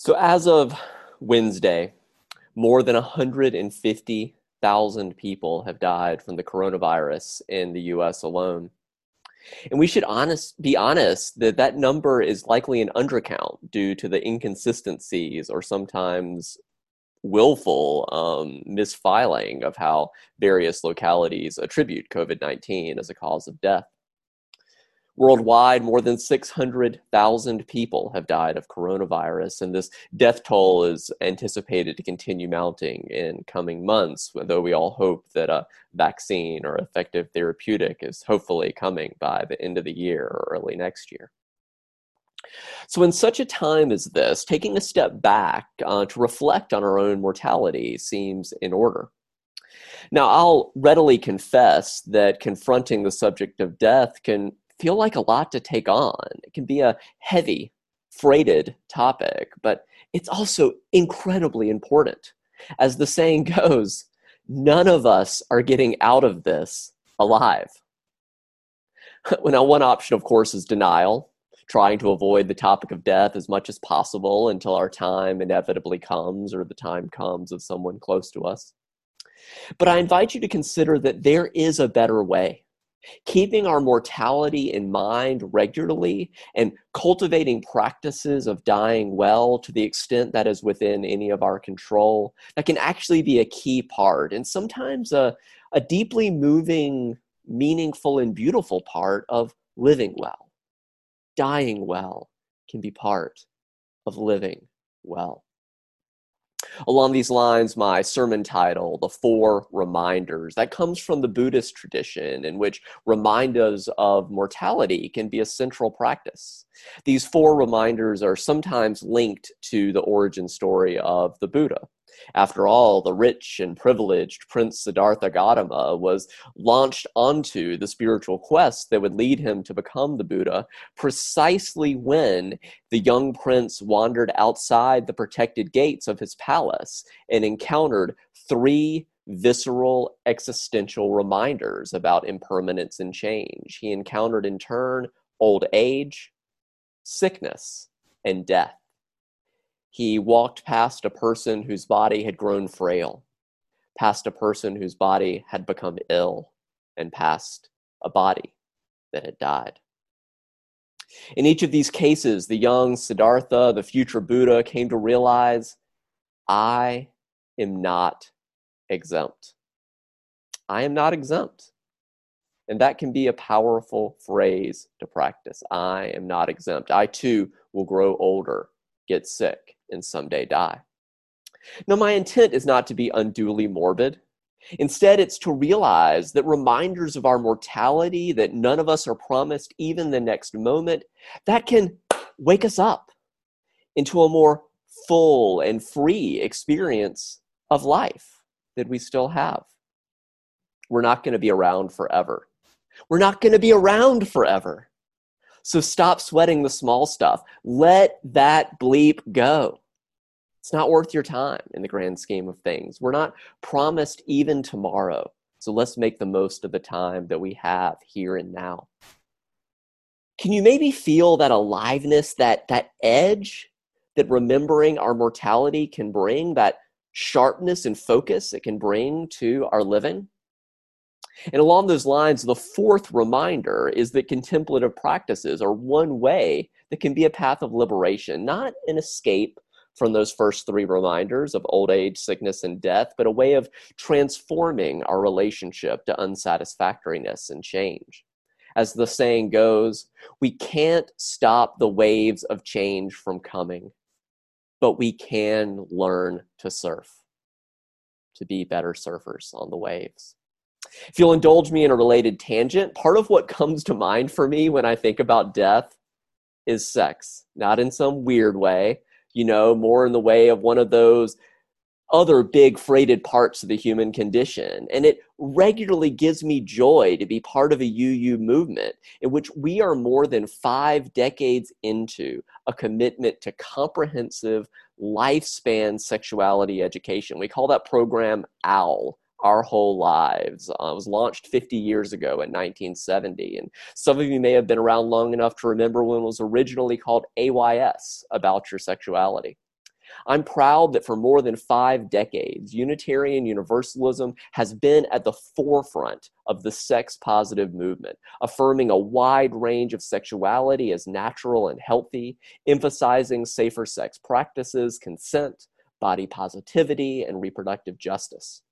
So, as of Wednesday, more than 150,000 people have died from the coronavirus in the US alone. And we should honest, be honest that that number is likely an undercount due to the inconsistencies or sometimes willful um, misfiling of how various localities attribute COVID 19 as a cause of death. Worldwide, more than 600,000 people have died of coronavirus, and this death toll is anticipated to continue mounting in coming months, though we all hope that a vaccine or effective therapeutic is hopefully coming by the end of the year or early next year. So, in such a time as this, taking a step back uh, to reflect on our own mortality seems in order. Now, I'll readily confess that confronting the subject of death can feel like a lot to take on. It can be a heavy, freighted topic, but it's also incredibly important. As the saying goes, none of us are getting out of this alive. now, one option, of course, is denial, trying to avoid the topic of death as much as possible until our time inevitably comes or the time comes of someone close to us. But I invite you to consider that there is a better way keeping our mortality in mind regularly and cultivating practices of dying well to the extent that is within any of our control that can actually be a key part and sometimes a, a deeply moving meaningful and beautiful part of living well. Dying well can be part of living well Along these lines, my sermon title, The Four Reminders, that comes from the Buddhist tradition, in which reminders of mortality can be a central practice. These four reminders are sometimes linked to the origin story of the Buddha. After all, the rich and privileged Prince Siddhartha Gautama was launched onto the spiritual quest that would lead him to become the Buddha precisely when the young prince wandered outside the protected gates of his palace and encountered three visceral existential reminders about impermanence and change. He encountered in turn old age, sickness, and death. He walked past a person whose body had grown frail, past a person whose body had become ill, and past a body that had died. In each of these cases, the young Siddhartha, the future Buddha, came to realize I am not exempt. I am not exempt. And that can be a powerful phrase to practice. I am not exempt. I too will grow older, get sick, and someday die. Now, my intent is not to be unduly morbid. Instead, it's to realize that reminders of our mortality, that none of us are promised even the next moment, that can wake us up into a more full and free experience of life that we still have. We're not going to be around forever. We're not going to be around forever. So stop sweating the small stuff. Let that bleep go. It's not worth your time in the grand scheme of things. We're not promised even tomorrow. So let's make the most of the time that we have here and now. Can you maybe feel that aliveness, that, that edge that remembering our mortality can bring, that sharpness and focus it can bring to our living? And along those lines, the fourth reminder is that contemplative practices are one way that can be a path of liberation, not an escape from those first three reminders of old age, sickness, and death, but a way of transforming our relationship to unsatisfactoriness and change. As the saying goes, we can't stop the waves of change from coming, but we can learn to surf, to be better surfers on the waves. If you'll indulge me in a related tangent, part of what comes to mind for me when I think about death is sex. Not in some weird way, you know, more in the way of one of those other big freighted parts of the human condition. And it regularly gives me joy to be part of a UU movement in which we are more than five decades into a commitment to comprehensive lifespan sexuality education. We call that program OWL our whole lives. Uh, it was launched 50 years ago in 1970. And some of you may have been around long enough to remember when it was originally called AYS, About Your Sexuality. I'm proud that for more than five decades, Unitarian Universalism has been at the forefront of the sex positive movement, affirming a wide range of sexuality as natural and healthy, emphasizing safer sex practices, consent, body positivity, and reproductive justice.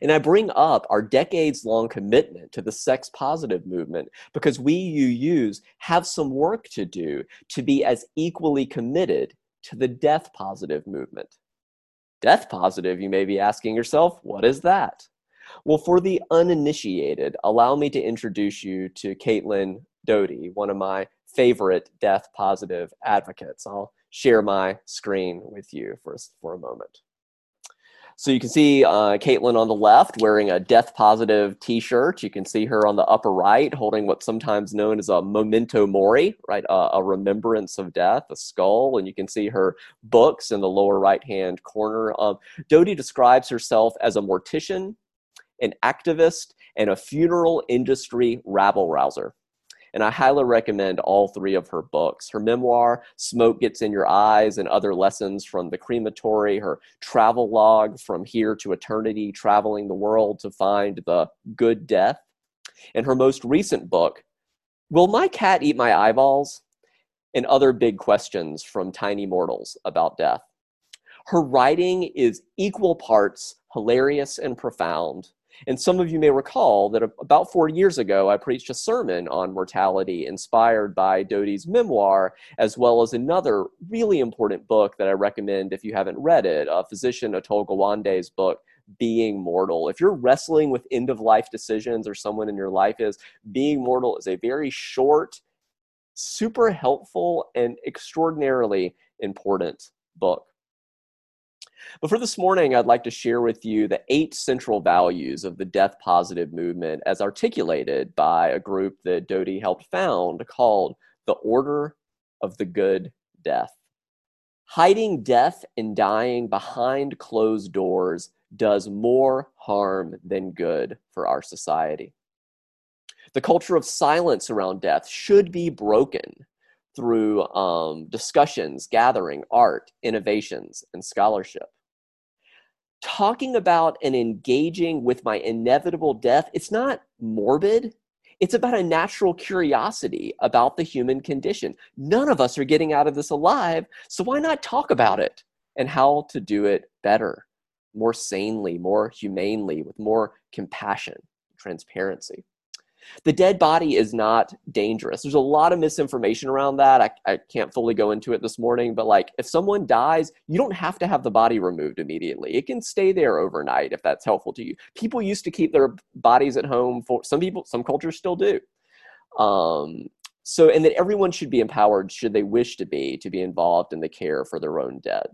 And I bring up our decades long commitment to the sex positive movement because we UUs have some work to do to be as equally committed to the death positive movement. Death positive, you may be asking yourself, what is that? Well, for the uninitiated, allow me to introduce you to Caitlin Doughty, one of my favorite death positive advocates. I'll share my screen with you for, for a moment. So you can see uh, Caitlin on the left wearing a death positive T-shirt. You can see her on the upper right holding what's sometimes known as a memento mori, right, uh, a remembrance of death, a skull, and you can see her books in the lower right-hand corner. Um, Doughty describes herself as a mortician, an activist, and a funeral industry rabble rouser. And I highly recommend all three of her books her memoir, Smoke Gets in Your Eyes, and Other Lessons from the Crematory, her travel log, From Here to Eternity, Traveling the World to Find the Good Death, and her most recent book, Will My Cat Eat My Eyeballs? and other big questions from tiny mortals about death. Her writing is equal parts hilarious and profound, and some of you may recall that about four years ago, I preached a sermon on mortality inspired by Doughty's memoir, as well as another really important book that I recommend if you haven't read it, a physician Atul Gawande's book, Being Mortal. If you're wrestling with end of life decisions or someone in your life is, Being Mortal is a very short, super helpful, and extraordinarily important book. But for this morning, I'd like to share with you the eight central values of the death positive movement as articulated by a group that Doughty helped found called the Order of the Good Death. Hiding death and dying behind closed doors does more harm than good for our society. The culture of silence around death should be broken through um, discussions, gathering, art, innovations, and scholarship. Talking about and engaging with my inevitable death, it's not morbid. It's about a natural curiosity about the human condition. None of us are getting out of this alive, so why not talk about it and how to do it better, more sanely, more humanely, with more compassion, transparency. The dead body is not dangerous. There's a lot of misinformation around that. I, I can't fully go into it this morning, but like if someone dies, you don't have to have the body removed immediately. It can stay there overnight if that's helpful to you. People used to keep their bodies at home for some people, some cultures still do. Um, so, and that everyone should be empowered, should they wish to be, to be involved in the care for their own dead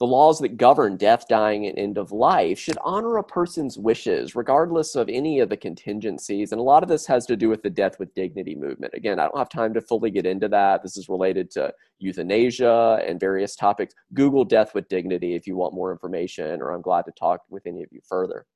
the laws that govern death, dying, and end of life should honor a person's wishes, regardless of any of the contingencies. And a lot of this has to do with the death with dignity movement. Again, I don't have time to fully get into that. This is related to euthanasia and various topics. Google death with dignity if you want more information, or I'm glad to talk with any of you further.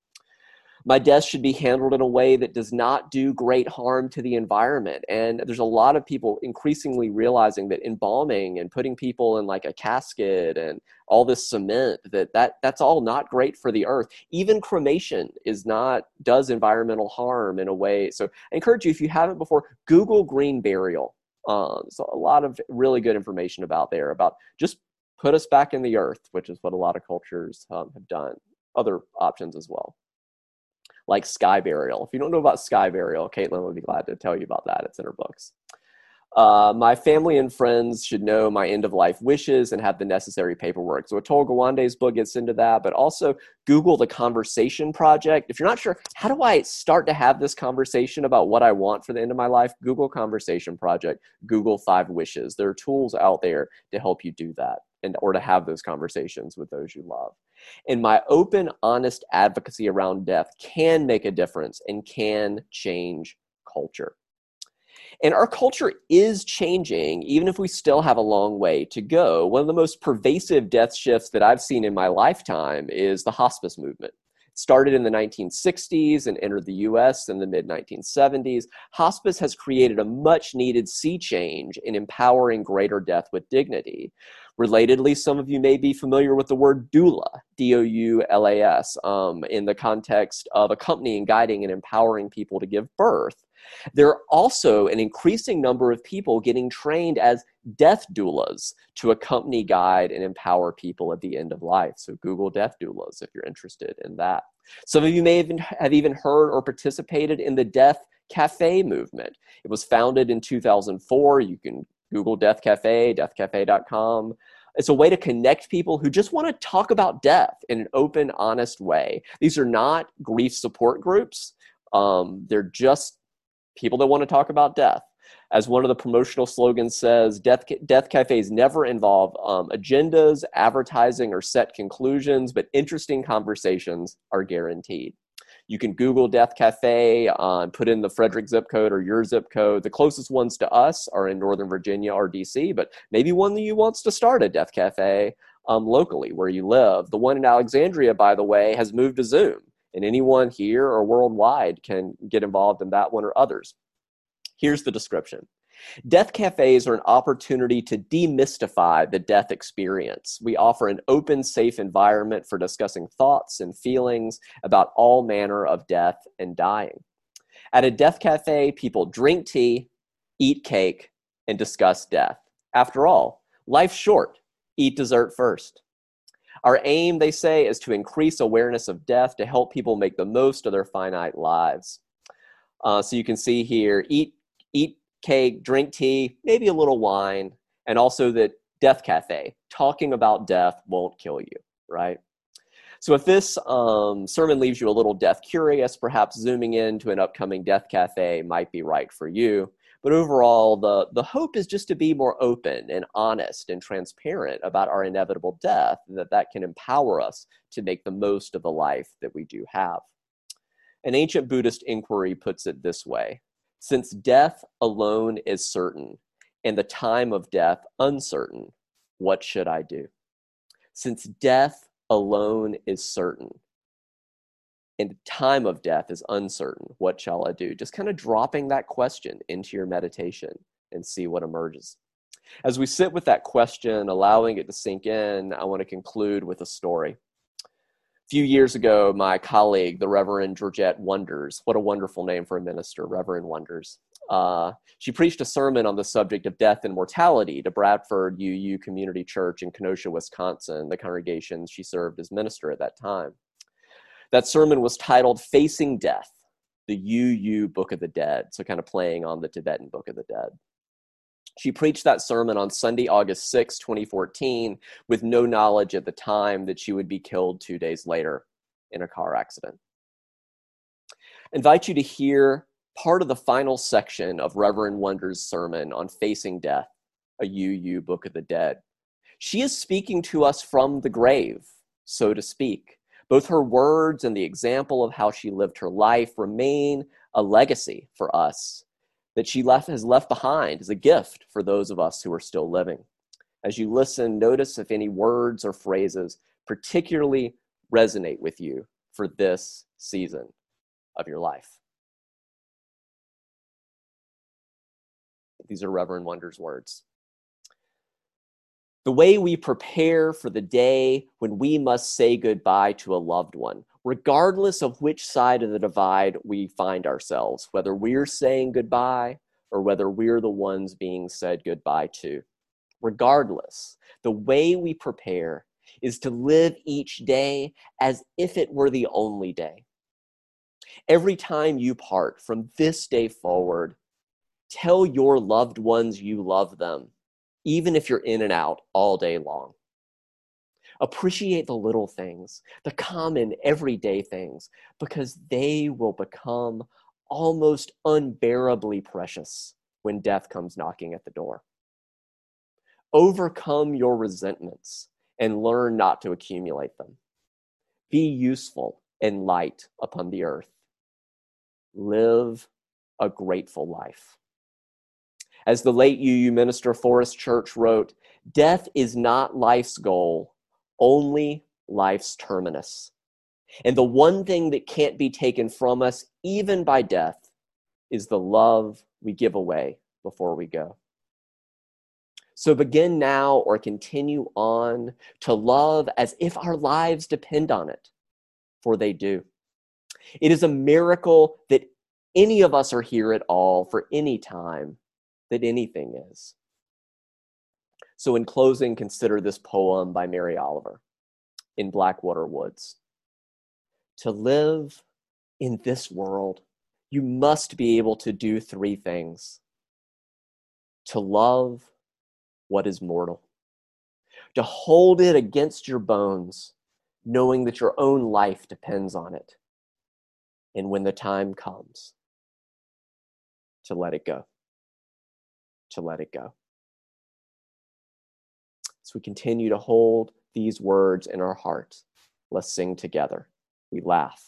My death should be handled in a way that does not do great harm to the environment. And there's a lot of people increasingly realizing that embalming and putting people in like a casket and all this cement that, that that's all not great for the earth. Even cremation is not does environmental harm in a way. So I encourage you if you haven't before, Google green burial. Um, so a lot of really good information about there about just put us back in the earth, which is what a lot of cultures um, have done. Other options as well like sky burial. If you don't know about sky burial, Caitlin would be glad to tell you about that. It's in her books. Uh, my family and friends should know my end of life wishes and have the necessary paperwork. So Atul Gawande's book gets into that, but also Google the Conversation Project. If you're not sure, how do I start to have this conversation about what I want for the end of my life? Google Conversation Project, Google Five Wishes. There are tools out there to help you do that and or to have those conversations with those you love. And my open, honest advocacy around death can make a difference and can change culture. And our culture is changing, even if we still have a long way to go. One of the most pervasive death shifts that I've seen in my lifetime is the hospice movement. Started in the 1960s and entered the US in the mid 1970s, hospice has created a much needed sea change in empowering greater death with dignity. Relatedly, some of you may be familiar with the word doula, D O U L A S, um, in the context of accompanying, guiding, and empowering people to give birth. There are also an increasing number of people getting trained as death doulas to accompany, guide, and empower people at the end of life. So Google death doulas if you're interested in that. Some of you may even have even heard or participated in the Death Cafe movement. It was founded in 2004. You can Google Death Cafe, deathcafe.com. It's a way to connect people who just want to talk about death in an open, honest way. These are not grief support groups. Um, they're just people that want to talk about death. As one of the promotional slogans says, Death, death cafes never involve um, agendas, advertising, or set conclusions, but interesting conversations are guaranteed. You can Google Death Cafe, uh, put in the Frederick zip code or your zip code. The closest ones to us are in Northern Virginia or DC, but maybe one of you wants to start a Death Cafe um, locally where you live. The one in Alexandria, by the way, has moved to Zoom, and anyone here or worldwide can get involved in that one or others. Here's the description Death cafes are an opportunity to demystify the death experience. We offer an open, safe environment for discussing thoughts and feelings about all manner of death and dying. At a death cafe, people drink tea, eat cake, and discuss death. After all, life's short. Eat dessert first. Our aim, they say, is to increase awareness of death to help people make the most of their finite lives. Uh, so you can see here eat, eat cake, drink tea, maybe a little wine, and also that Death Cafe, talking about death won't kill you, right? So if this um, sermon leaves you a little death curious, perhaps zooming into an upcoming Death Cafe might be right for you. But overall, the, the hope is just to be more open and honest and transparent about our inevitable death, and that that can empower us to make the most of the life that we do have. An ancient Buddhist inquiry puts it this way since death alone is certain, and the time of death uncertain, what should I do? Since death alone is certain, and time of death is uncertain, what shall I do? Just kind of dropping that question into your meditation and see what emerges. As we sit with that question, allowing it to sink in, I want to conclude with a story a few years ago, my colleague, the Reverend Georgette Wonders, what a wonderful name for a minister, Reverend Wonders. Uh, she preached a sermon on the subject of death and mortality to Bradford UU Community Church in Kenosha, Wisconsin, the congregation she served as minister at that time. That sermon was titled Facing Death, the UU Book of the Dead, so kind of playing on the Tibetan Book of the Dead. She preached that sermon on Sunday, August 6, 2014, with no knowledge at the time that she would be killed two days later in a car accident. I invite you to hear part of the final section of Reverend Wonder's sermon on facing death, a UU Book of the Dead. She is speaking to us from the grave, so to speak. Both her words and the example of how she lived her life remain a legacy for us that she left, has left behind as a gift for those of us who are still living. As you listen, notice if any words or phrases particularly resonate with you for this season of your life. These are Reverend Wonder's words. The way we prepare for the day when we must say goodbye to a loved one, regardless of which side of the divide we find ourselves, whether we're saying goodbye or whether we're the ones being said goodbye to. Regardless, the way we prepare is to live each day as if it were the only day. Every time you part from this day forward, tell your loved ones you love them, even if you're in and out all day long. Appreciate the little things, the common everyday things, because they will become almost unbearably precious when death comes knocking at the door. Overcome your resentments and learn not to accumulate them. Be useful and light upon the earth. Live a grateful life. As the late UU minister Forrest Church wrote, death is not life's goal, only life's terminus. And the one thing that can't be taken from us, even by death, is the love we give away before we go. So begin now or continue on to love as if our lives depend on it, for they do. It is a miracle that any of us are here at all for any time that anything is. So, in closing, consider this poem by Mary Oliver in Blackwater Woods. To live in this world, you must be able to do three things to love what is mortal, to hold it against your bones, knowing that your own life depends on it. And when the time comes, to let it go, to let it go. As we continue to hold these words in our hearts, let's sing together. We laugh,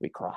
we cry.